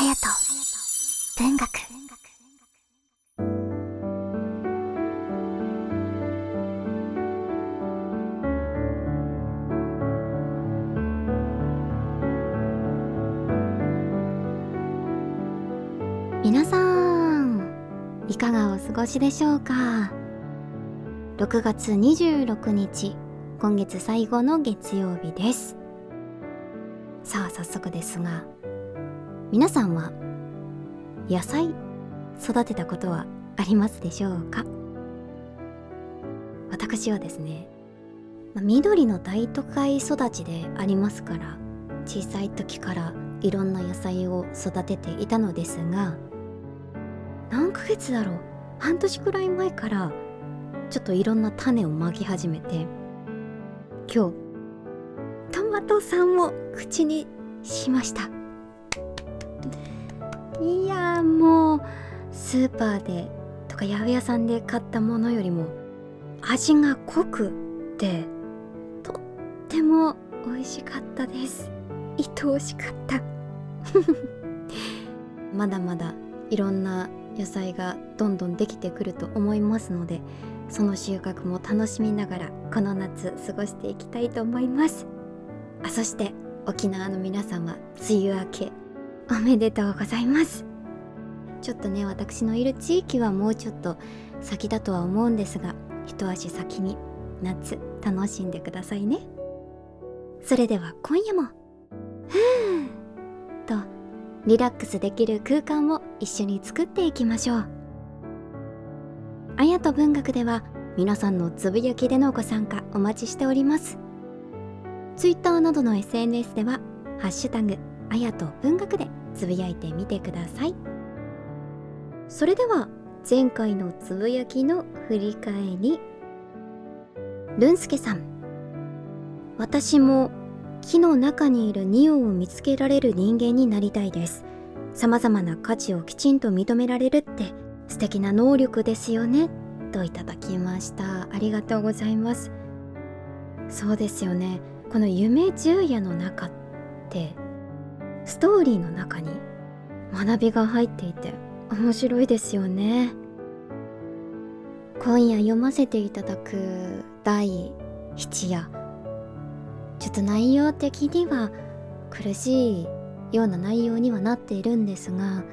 隼人文学。皆さんいかがお過ごしでしょうか？6月26日今月最後の月曜日です。さあ早速ですが皆さんは野菜育てたことはありますでしょうか？私はですねま緑の大都会育ちでありますから小さい時からいろんな野菜を育てていたのですが何ヶ月だろう？半年くらい前からちょっといろんな種をまき始めて今日トマトさんを口にしました。いやもうスーパーでとか八百屋さんで買ったものよりも味が濃くてとっても美味しかったです。愛おしかった。まだまだいろんな野菜がどんどんできてくると思いますのでその収穫も楽しみながらこの夏過ごしていきたいと思います。あそして沖縄の皆様梅雨明け。おめでとうございます。ちょっとね私のいる地域はもうちょっと先だとは思うんですが一足先に夏楽しんでくださいね。それでは今夜もふーとリラックスできる空間を一緒に作っていきましょう。あやと文学では皆さんのつぶやきでのご参加お待ちしております。Twitter などの SNS では「ハッシュタグあやと文学」でつぶやいてみてください。それでは前回のつぶやきの振り返り。ルンスケさん。私も木の中にいるニオンを見つけられる人間になりたいです。様々な価値をきちんと認められるって素敵な能力ですよね。といただきました。ありがとうございます。そうですよね。この夢十夜の中ってストーリーの中に学びが入っていて面白いですよね。今夜読ませていただく第7夜。ちょっと内容的には苦しいような内容にはなっているんですが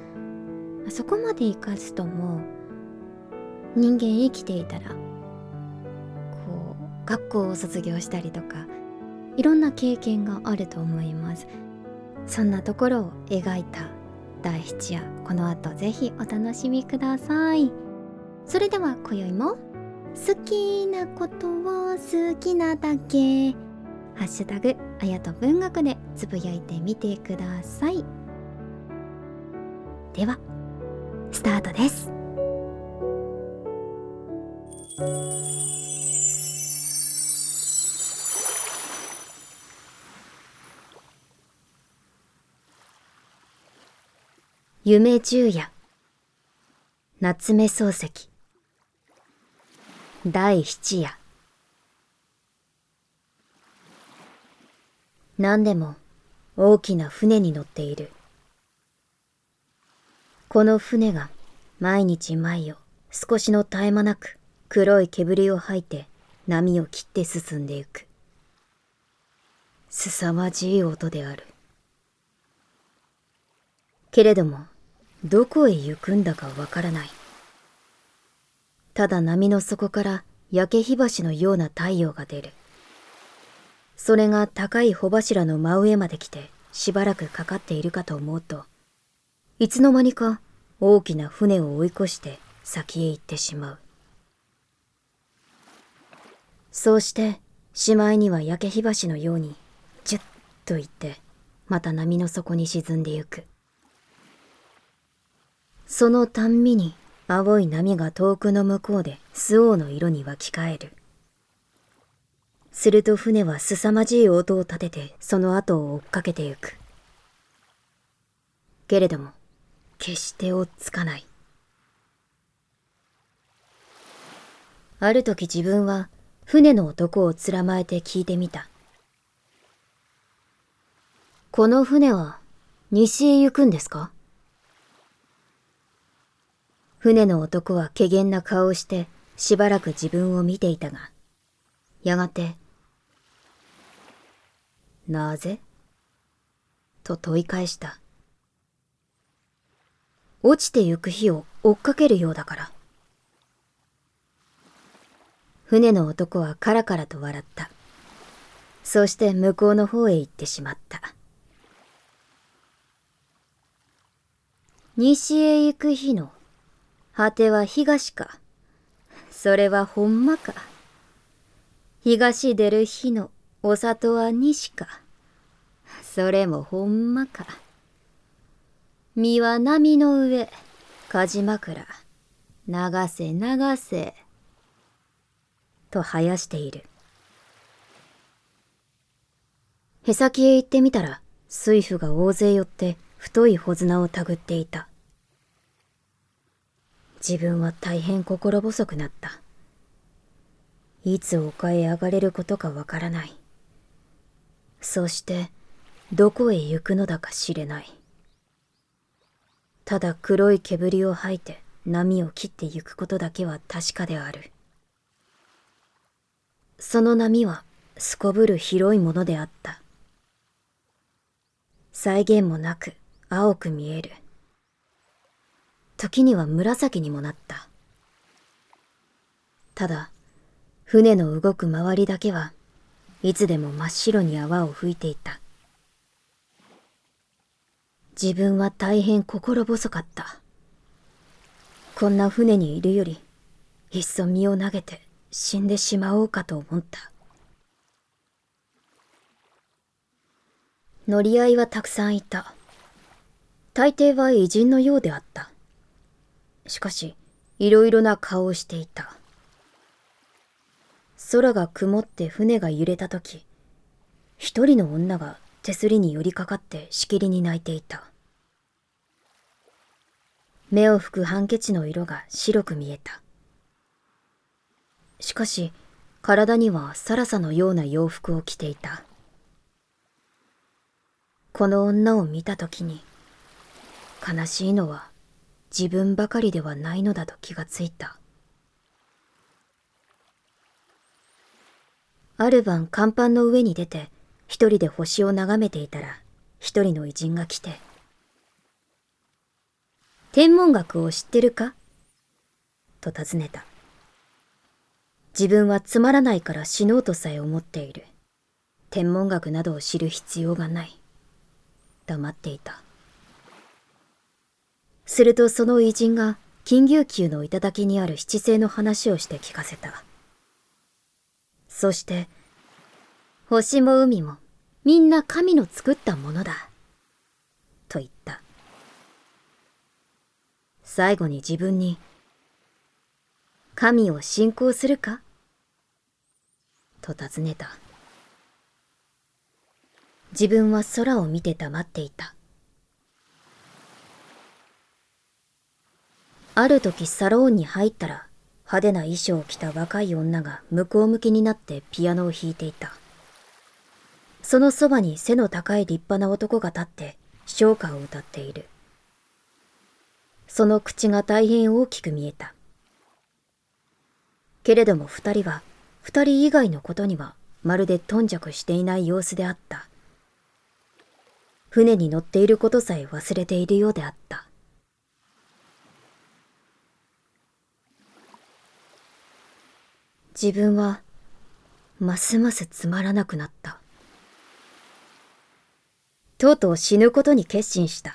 そこまでいかずとも人間生きていたらこう学校を卒業したりとかいろんな経験があると思います。そんなところを描いた第7夜この後ぜひお楽しみください。それでは今宵も好きなことを好きなだけ。ハッシュタグあやと文学でつぶやいてみてください。ではスタートです。夢十夜。夏目漱石。第七夜。何でも大きな船に乗っている。この船が毎日前を少しの絶え間なく黒い煙を吐いて波を切って進んでゆく。凄まじい音である。けれどもどこへ行くんだかわからない。ただ波の底から焼け火箸のような太陽が出る。それが高い帆柱の真上まで来てしばらくかかっているかと思うと、いつの間にか大きな船を追い越して先へ行ってしまう。そうして、しまいには焼け火箸のように、ジュッと行って、また波の底に沈んでゆく。そのたんびに青い波が遠くの向こうで周防の色に湧き返る。すると船は凄まじい音を立ててその後を追っかけてゆく。けれども、決して追っつかない。ある時自分は船の男をつらまえて聞いてみた。この船は西へ行くんですか？船の男は怪げな顔をしてしばらく自分を見ていたが、やがて、なぜ？と問い返した。落ちてゆく日を追っかけるようだから。船の男はカラカラと笑った。そして向こうの方へ行ってしまった。西へ行く日の果ては東か。それはほんまか。東出る日のお里は西か。それもほんまか。身は波の上、梶枕、流せ流せ。と生やしている。へさきへ行ってみたら、水夫が大勢寄って太い穂綱をたぐっていた。自分は大変心細くなった。いつ丘へ上がれることかわからない。そして、どこへ行くのだか知れない。ただ黒い煙を吐いて波を切って行くことだけは確かである。その波はすこぶる広いものであった。再現もなく青く見える。時には紫にもなった。ただ、船の動く周りだけはいつでも真っ白に泡を吹いていた。自分は大変心細かった。こんな船にいるより、いっそ身を投げて死んでしまおうかと思った。乗り合いはたくさんいた。大抵は偉人のようであった。しかし、いろいろな顔をしていた。空が曇って船が揺れた時、一人の女が手すりに寄りかかってしきりに泣いていた。目を拭くハンケチの色が白く見えた。しかし、体にはサラサのような洋服を着ていた。この女を見た時に、悲しいのは自分ばかりではないのだと気がついた。ある晩甲板の上に出て一人で星を眺めていたら一人の偉人が来て「天文学を知ってるか?」と尋ねた。自分はつまらないから死のうとさえ思っている。天文学などを知る必要がない。黙っていた。するとその偉人が金牛宮の頂にある七星の話をして聞かせた。そして、星も海もみんな神の作ったものだ。と言った。最後に自分に、神を信仰するか？と尋ねた。自分は空を見て黙っていた。ある時サローンに入ったら派手な衣装を着た若い女が向こう向きになってピアノを弾いていた。そのそばに背の高い立派な男が立って唱歌を歌っている。その口が大変大きく見えた。けれども二人は二人以外のことにはまるで頓着していない様子であった。船に乗っていることさえ忘れているようであった。自分はますますつまらなくなった。とうとう死ぬことに決心した。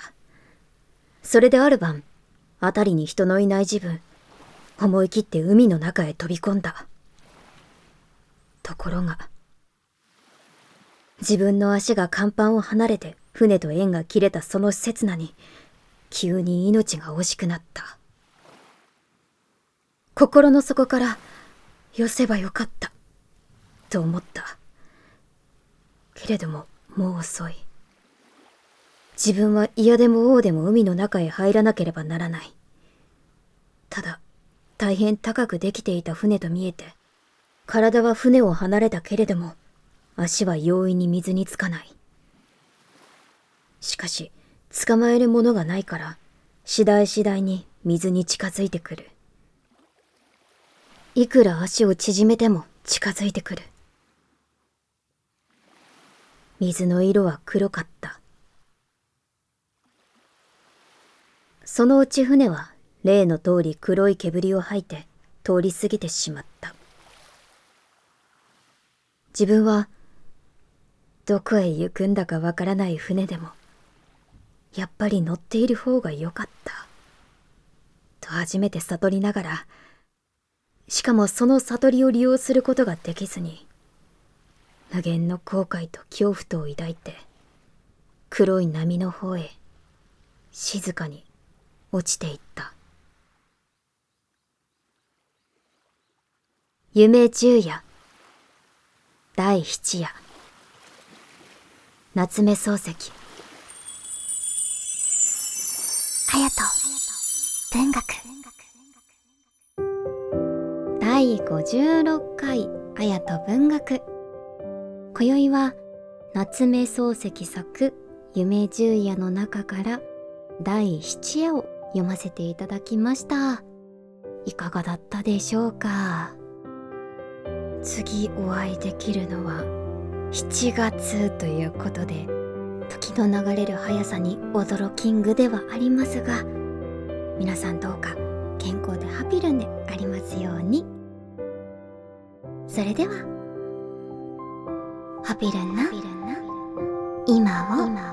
それである晩、あたりに人のいない自分、思い切って海の中へ飛び込んだ。ところが、自分の足が甲板を離れて船と縁が切れたその刹那に、急に命が惜しくなった。心の底から、寄せばよかった、と思った。けれども、もう遅い。自分は嫌でも王でも海の中へ入らなければならない。ただ、大変高くできていた船と見えて、体は船を離れたけれども、足は容易に水につかない。しかし、捕まえるものがないから、次第次第に水に近づいてくるいくら足を縮めても近づいてくる。水の色は黒かった。そのうち船は例の通り黒い煙を吐いて通り過ぎてしまった。自分はどこへ行くんだかわからない船でもやっぱり乗っている方が良かった。と初めて悟りながらしかもその悟りを利用することができずに無限の後悔と恐怖とを抱いて黒い波の方へ静かに落ちていった。夢十夜第七夜。夏目漱石。隼人文学第56回綾と文学。今宵は夏目漱石作夢十夜の中から第七夜を読ませていただきました。いかがだったでしょうか？次お会いできるのは7月ということで時の流れる速さに驚きんぐではありますが皆さんどうか健康でハピルンでありますように。それでは。ハピルンな今を。